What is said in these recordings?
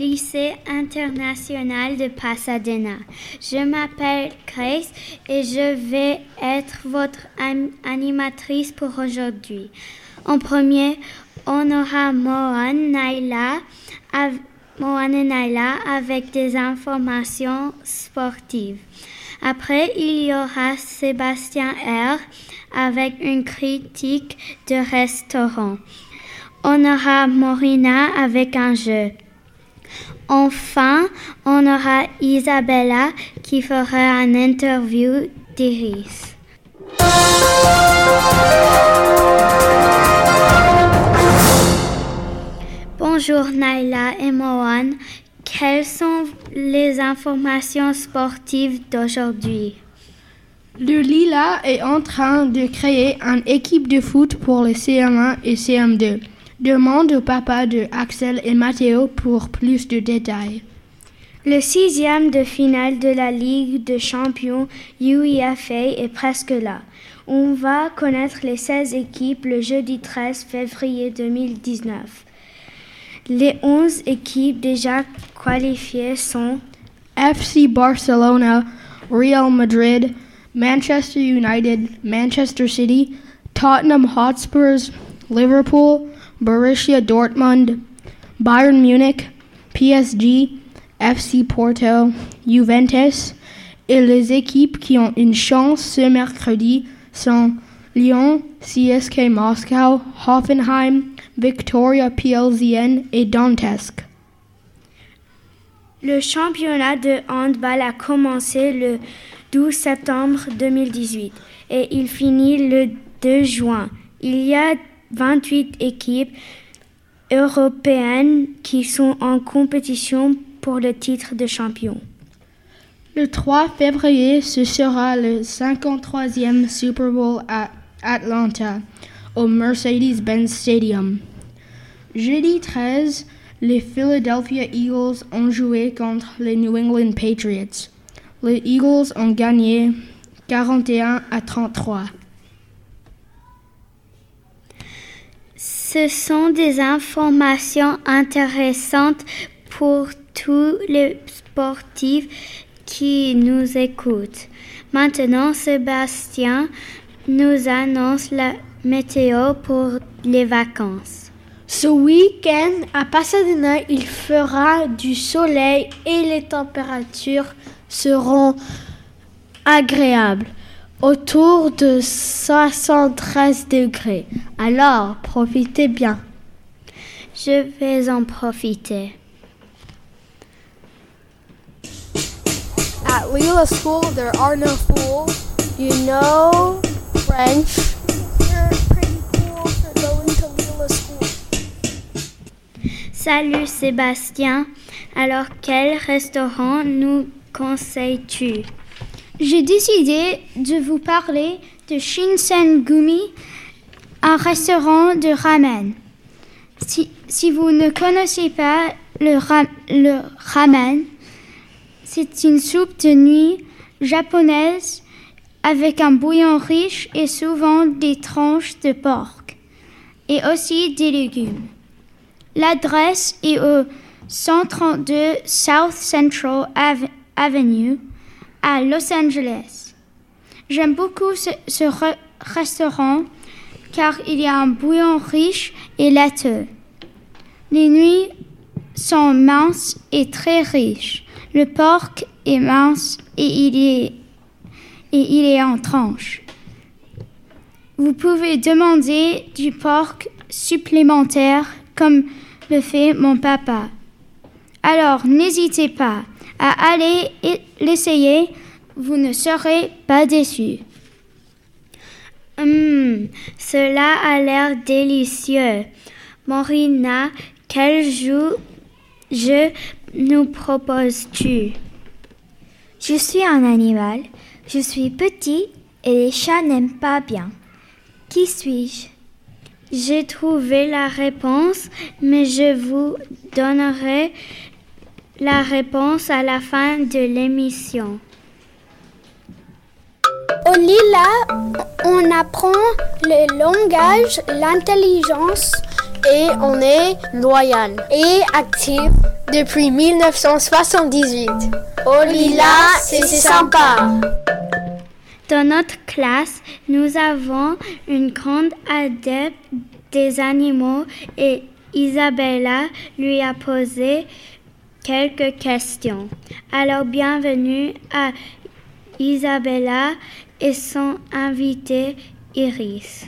lycée international de Pasadena. Je m'appelle Grace et je vais être votre animatrice pour aujourd'hui. En premier, on aura Mohan Naila, Naila avec des informations sportives. Après, il y aura Sébastien R avec une critique de restaurant. On aura Morina avec un jeu. Enfin, on aura Isabella qui fera un interview d'Iris. Bonjour Naila et Mohan. Quelles sont les informations sportives d'aujourd'hui? Le Lila est en train de créer une équipe de foot pour les CM1 et CM2. Demande au papa de Axel et Matteo pour plus de détails. Le sixième de finale de la Ligue de champions UEFA est presque là. On va connaître les 16 équipes le jeudi 13 février 2019. Les 11 équipes déjà qualifiées sont FC Barcelona, Real Madrid, Manchester United, Manchester City, Tottenham Hotspurs, Liverpool, Borussia Dortmund, Bayern Munich, PSG, FC Porto, Juventus et les équipes qui ont une chance ce mercredi sont Lyon, CSK Moscow, Hoffenheim, Victoria PLZN et Donetsk. Le championnat de handball a commencé le 12 septembre 2018 et il finit le 2 juin. Il y a 28 équipes européennes qui sont en compétition pour le titre de champion. Le 3 février, ce sera le 53e Super Bowl à Atlanta, au Mercedes-Benz Stadium. Jeudi 13, les Philadelphia Eagles ont joué contre les New England Patriots. Les Eagles ont gagné 41 à 33. Ce sont des informations intéressantes pour tous les sportifs qui nous écoutent. Maintenant, Sébastien nous annonce la météo pour les vacances. Ce week-end, à Pasadena, il fera du soleil et les températures seront agréables autour de 73 degrés. Alors, profitez bien. Je vais en profiter. At Leela School, there are no fools. You know French. You're pretty cool for going to Leela School. Salut Sébastien. Alors, quel restaurant nous conseilles-tu? J'ai décidé de vous parler de Shinsengumi, un restaurant de ramen. Si, vous ne connaissez pas le, le ramen, c'est une soupe de nuit japonaise avec un bouillon riche et souvent des tranches de porc et aussi des légumes. L'adresse est au 132 South Central Avenue à Los Angeles. J'aime beaucoup ce, restaurant car il y a un bouillon riche et laiteux. Les nuits sont minces et très riches. Le porc est mince et il est, et il est en tranches. Vous pouvez demander du porc supplémentaire comme le fait mon papa. Alors n'hésitez pas à aller l'essayer, vous ne serez pas déçus. Hum, cela a l'air délicieux. Morina, quel jeu, nous proposes-tu? Je suis un animal, je suis petit et les chats n'aiment pas bien. Qui suis-je? J'ai trouvé la réponse, mais je vous donnerai la réponse à la fin de l'émission. Au Lila, on apprend le langage, l'intelligence et on est loyal et actif depuis 1978. Au Lila, c'est sympa. Dans notre classe, nous avons une grande adepte des animaux et Isabella lui a posé quelques questions. Alors bienvenue à Isabella et son invité Iris.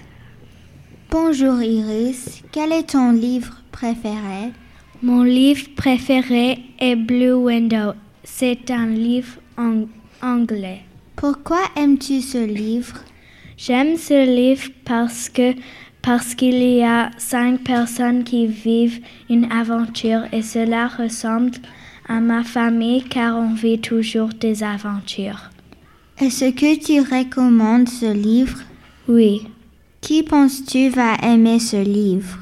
Bonjour Iris, quel est ton livre préféré? Mon livre préféré est Blue Window. C'est un livre en anglais. Pourquoi aimes-tu ce livre? J'aime ce livre parce que parce qu'il y a cinq personnes qui vivent une aventure et cela ressemble à ma famille car on vit toujours des aventures. Est-ce que tu recommandes ce livre? Oui. Qui penses-tu va aimer ce livre?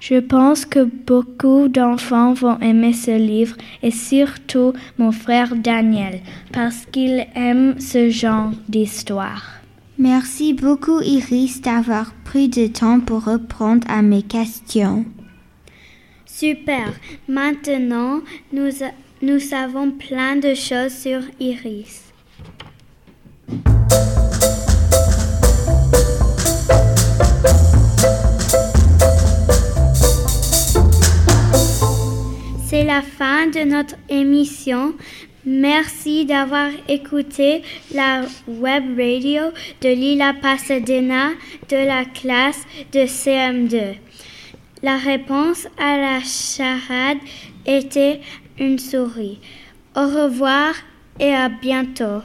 Je pense que beaucoup d'enfants vont aimer ce livre et surtout mon frère Daniel parce qu'il aime ce genre d'histoire. Merci beaucoup Iris d'avoir pris du temps pour répondre à mes questions. Super. Maintenant, nous, nous savons plein de choses sur Iris. C'est la fin de notre émission. Merci d'avoir écouté la web radio de Lila Pasadena de la classe de CM2. La réponse à la charade était une souris. Au revoir et à bientôt.